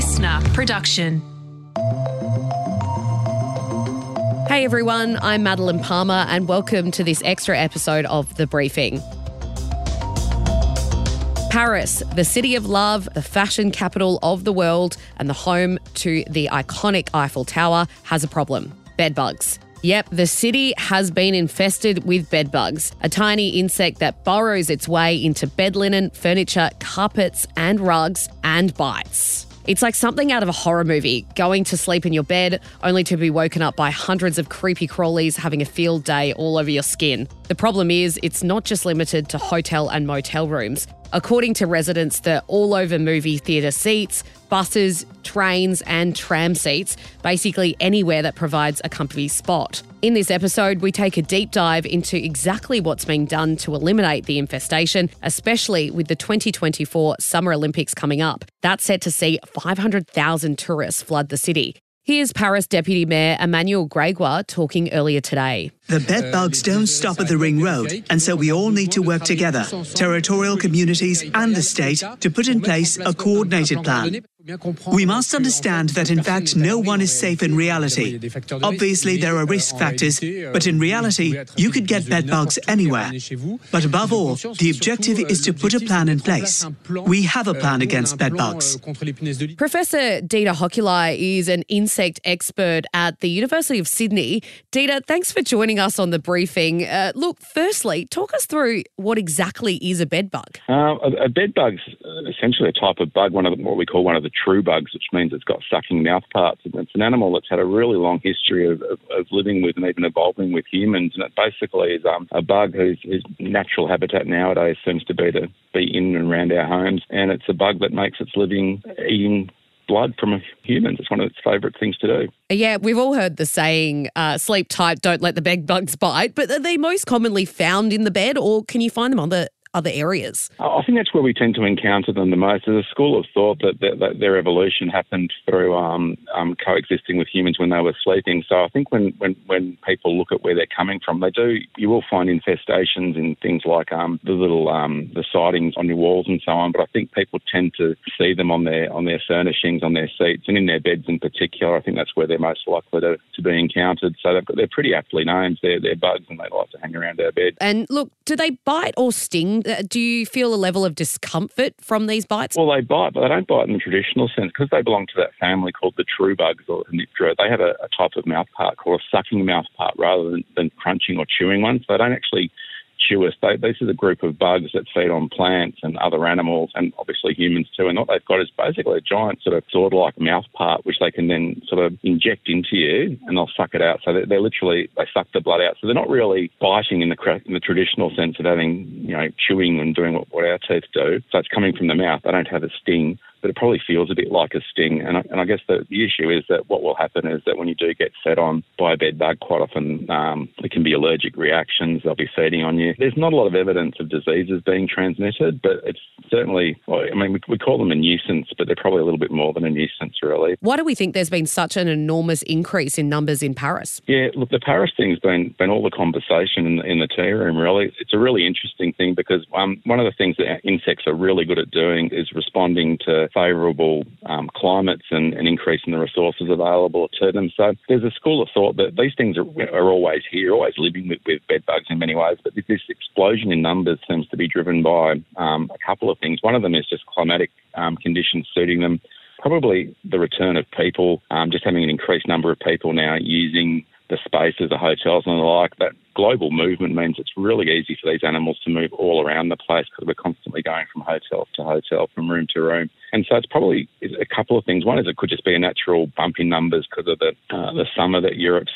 listener production. Hey everyone, I'm Madeline Palmer, and welcome to this extra episode of The Briefing. Paris, the city of love, the fashion capital of the world, and the home to the iconic Eiffel Tower, has a problem bedbugs. Yep, the city has been infested with bedbugs, a tiny insect that burrows its way into bed linen, furniture, carpets, and rugs and bites. It's like something out of a horror movie, going to sleep in your bed only to be woken up by hundreds of creepy crawlies having a field day all over your skin. The problem is, it's not just limited to hotel and motel rooms. According to residents, they're all over movie theatre seats, buses, trains, and tram seats, basically anywhere that provides a comfy spot. In this episode, we take a deep dive into exactly what's being done to eliminate the infestation, especially with the 2024 Summer Olympics coming up. That's set to see 500,000 tourists flood the city. Here's Paris Deputy Mayor Emmanuel Gregoire talking earlier today. The bed bugs don't stop at the ring road, and so we all need to work together, territorial communities and the state, to put in place a coordinated plan. We must understand that in fact no one is safe in reality. Obviously, there are risk factors, but in reality, you could get bed bugs anywhere. But above all, the objective is to put a plan in place. We have a plan against bed bugs. Professor Dieter Hochuli is an insect expert at the University of Sydney. Dieter, thanks for joining us on the briefing. Uh, look, firstly, talk us through what exactly is a bed bug. Uh, a, a bed bug's essentially a type of bug, one of the, what we call one of the true bugs, which means it's got sucking mouth parts. And it's an animal that's had a really long history of, of, of living with and even evolving with humans. And it basically is um, a bug whose, whose natural habitat nowadays seems to be to be in and around our homes. And it's a bug that makes its living eating blood from humans. It's one of its favourite things to do. Yeah, we've all heard the saying, uh, sleep tight, don't let the bed bugs bite, but are they most commonly found in the bed or can you find them on the other areas? I think that's where we tend to encounter them the most. There's a school of thought that, that, that their evolution happened through um, um, coexisting with humans when they were sleeping. So I think when, when, when people look at where they're coming from, they do. You will find infestations in things like um, the little um, the sidings on your walls and so on. But I think people tend to see them on their on their furnishings, on their seats, and in their beds in particular. I think that's where they're most likely to, to be encountered. So they've got, they're pretty aptly named. They're, they're bugs, and they like to hang around our bed. And look, do they bite or sting? Uh, do you feel a level of discomfort from these bites? Well, they bite, but they don't bite in the traditional sense because they belong to that family called the true bugs or Hemiptera. They have a, a type of mouth part called a sucking mouth part rather than, than crunching or chewing ones. So they don't actually chew us. They, this is a group of bugs that feed on plants and other animals and obviously humans too. And what they've got is basically a giant sort of sword-like mouth part which they can then sort of inject into you and they'll suck it out. So they're, they're literally, they suck the blood out. So they're not really biting in the, in the traditional sense of having, you know, chewing and doing what, what our teeth do. So it's coming from the mouth. They don't have a sting but it probably feels a bit like a sting. And I, and I guess the, the, issue is that what will happen is that when you do get fed on by a bed bug, quite often um, there can be allergic reactions. They'll be feeding on you. There's not a lot of evidence of diseases being transmitted, but it's certainly, I mean, we, we call them a nuisance, but they're probably a little bit more than a nuisance, really. Why do we think there's been such an enormous increase in numbers in Paris? Yeah, look, the Paris thing's been, been all the conversation in the, in the tea room, really. It's a really interesting thing because um, one of the things that insects are really good at doing is responding to favourable um, climates and, and, increasing the resources available to them. So there's a school of thought that these things are, are always here, always living with, with bed bugs in many ways, but this explosion in numbers seems to be driven by um, a couple of things. One of them is just climatic um, conditions suiting them. Probably the return of people, um, just having an increased number of people now using the spaces, the hotels and the like. That global movement means it's really easy for these animals to move all around the place because we're constantly going from hotel to hotel, from room to room. And so it's probably a couple of things. One is it could just be a natural bump in numbers because of the uh, the summer that Europe's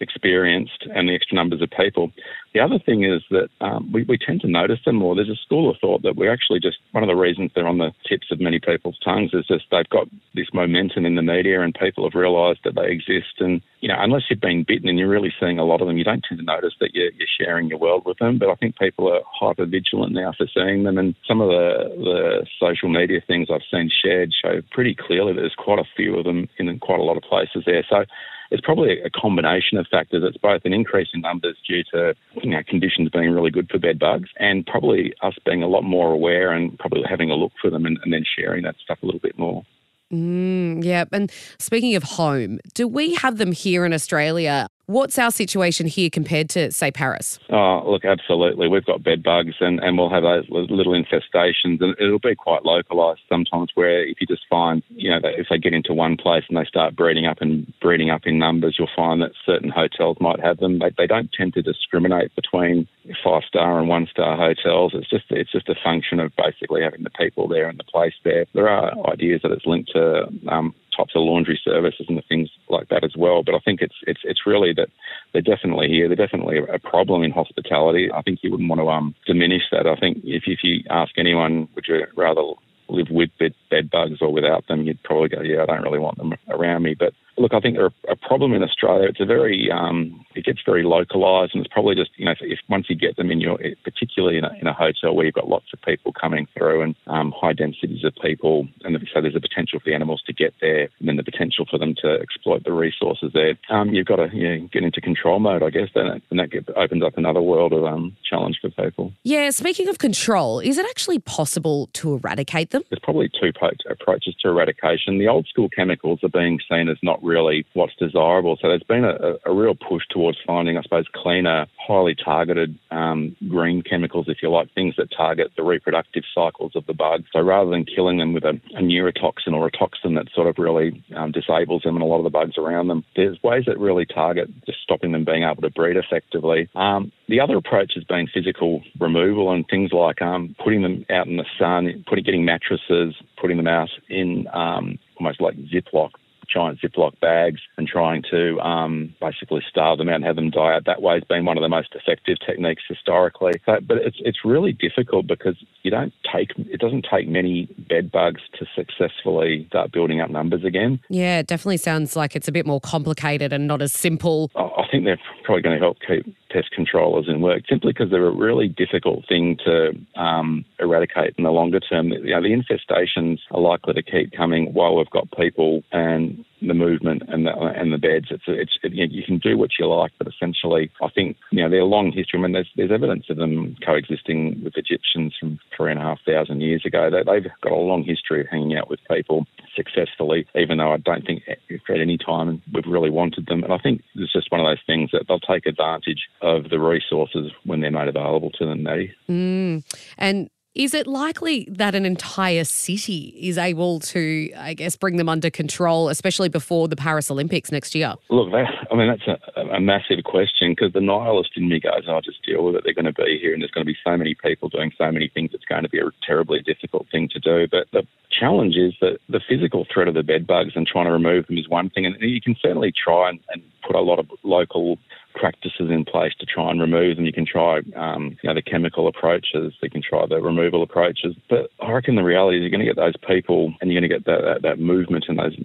experienced and the extra numbers of people. The other thing is that um, we, we tend to notice them more. There's a school of thought that we're actually just one of the reasons they're on the tips of many people's tongues is just they've got this momentum in the media and people have realised that they exist. And, you know, unless you've been bitten and you're really seeing a lot of them, you don't tend to notice that you're, you're sharing your world with them. But I think people are hyper vigilant now for seeing them. And some of the, the social media things I've seen shared show pretty clearly that there's quite a few of them in quite a lot of places there. So it's probably a combination of factors. It's both an increase in numbers due to you know, conditions being really good for bed bugs and probably us being a lot more aware and probably having a look for them and, and then sharing that stuff a little bit more. Mm, yeah. And speaking of home, do we have them here in Australia? What's our situation here compared to, say, Paris? Oh, look, absolutely. We've got bed bugs and, and we'll have those little infestations and it'll be quite localised sometimes where if you just find, you know, if they get into one place and they start breeding up and breeding up in numbers, you'll find that certain hotels might have them. They, they don't tend to discriminate between five star and one star hotels. It's just it's just a function of basically having the people there and the place there. There are ideas that it's linked to um, types of laundry services and the things like that as well. But I think it's it's it's really that they're definitely here. They're definitely a problem in hospitality. I think you wouldn't want to um, diminish that. I think if if you ask anyone, would you rather live with bed, bed bugs or without them, you'd probably go, yeah, I don't really want them around me. But look, I think they're a problem in Australia. It's a very, um, it gets very localised, and it's probably just, you know, if once you get them in your, particularly in a, in a hotel where you've got lots of people coming through and um, high densities of people, and so there's a potential for the animals to get there, and then the potential for them to exploit the resources there. Um, you've got to you know, get into control mode, I guess, then, and that get, opens up another world of um, challenge for people. Yeah. Speaking of control, is it actually possible to eradicate them? There's probably two approaches to eradication. The old school chemicals are being seen as not really what's desirable. So there's been a, a real push towards finding, I suppose, cleaner, highly targeted um, green chemicals, if you like, things that target the reproductive cycles of the bugs. So rather than killing them with a, a neurotoxin or a toxin that sort of really um, disables them and a lot of the bugs around them, there's ways that really target just stopping them being able to breed effectively. Um, the other approach has been physical removal and things like um, putting them out in the sun, putting getting mattresses, putting them out in um, almost like Ziploc giant Ziploc bags and trying to um, basically starve them out and have them die out that way has been one of the most effective techniques historically. So, but it's it's really difficult because you don't take it doesn't take many bed bugs to successfully start building up numbers again. Yeah, it definitely sounds like it's a bit more complicated and not as simple. I think they're probably going to help keep pest controllers in work simply because they're a really difficult thing to um, eradicate in the longer term. You know, the infestations are likely to keep coming while we've got people and the movement and the and the beds. It's it's it, you, can do what you like, but essentially, I think you know their long history. I mean, there's there's evidence of them coexisting with Egyptians from three and a half thousand years ago. They, they've got a long history of hanging out with people successfully, even though I don't think at any time we've really wanted them. And I think it's just one of those things that they'll take advantage of the resources when they're made available to them. They mm. and is it likely that an entire city is able to, I guess, bring them under control, especially before the Paris Olympics next year? Look, that, I mean, that's a, a massive question because the nihilist in me goes, I'll just deal with it. They're going to be here and there's going to be so many people doing so many things. It's going to be a terribly difficult thing to do. But the challenge is that the physical threat of the bed bugs and trying to remove them is one thing. And you can certainly try and, and put a lot of local practices in place to try and remove them. You can try, um, you know, the chemical approaches. You can try the removal approaches. But I reckon the reality is you're going to get those people and you're going to get that, that, that movement and those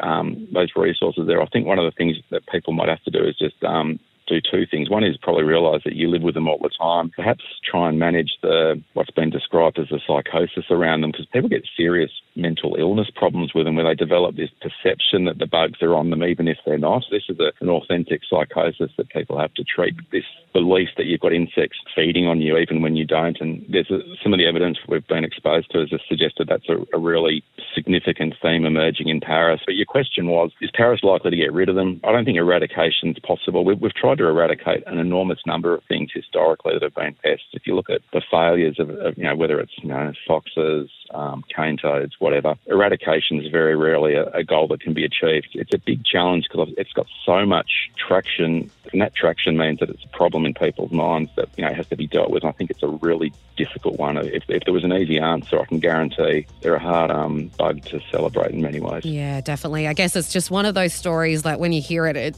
um, those resources there. I think one of the things that people might have to do is just um, do two things. One is probably realise that you live with them all the time. Perhaps try and manage the what's been described as a psychosis around them because people get serious mental illness problems with them where they develop this perception that the bugs are on them even if they're not. This is a, an authentic psychosis that people have to treat. This belief that you've got insects feeding on you even when you don't. And there's a, some of the evidence we've been exposed to has suggested that's a, a really significant theme emerging in Paris. But your question was, is Paris likely to get rid of them? I don't think eradication is possible. We've, we've tried to eradicate an enormous number of things historically that have been pests. If you look at failures of, of you know, whether it's you know, foxes, um, cane toads, whatever. Eradication is very rarely a, a, goal that can be achieved. It's a big challenge because it's got so much traction, and that traction means that it's a problem in people's minds that you know has to be dealt with. And I think it's a really difficult one. If, if there was an easy answer, I can guarantee they're a hard um, bug to celebrate in many ways. Yeah, definitely. I guess it's just one of those stories that when you hear it, it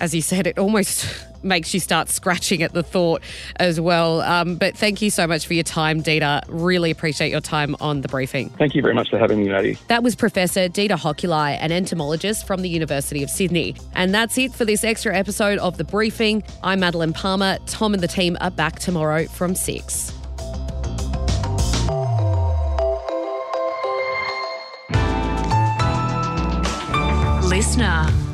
as you said, it almost makes you start scratching at the thought as well. Um, but thank you so much for your time, Dieter. Really appreciate your time on the briefing. Thank you very much for having me, Maddie. That was Professor Dieter Hochuli, an entomologist from the University of Sydney. And that's it for this extra episode of The Briefing. I'm Madeline Palmer. Tom and the team are back tomorrow from 6. Listener.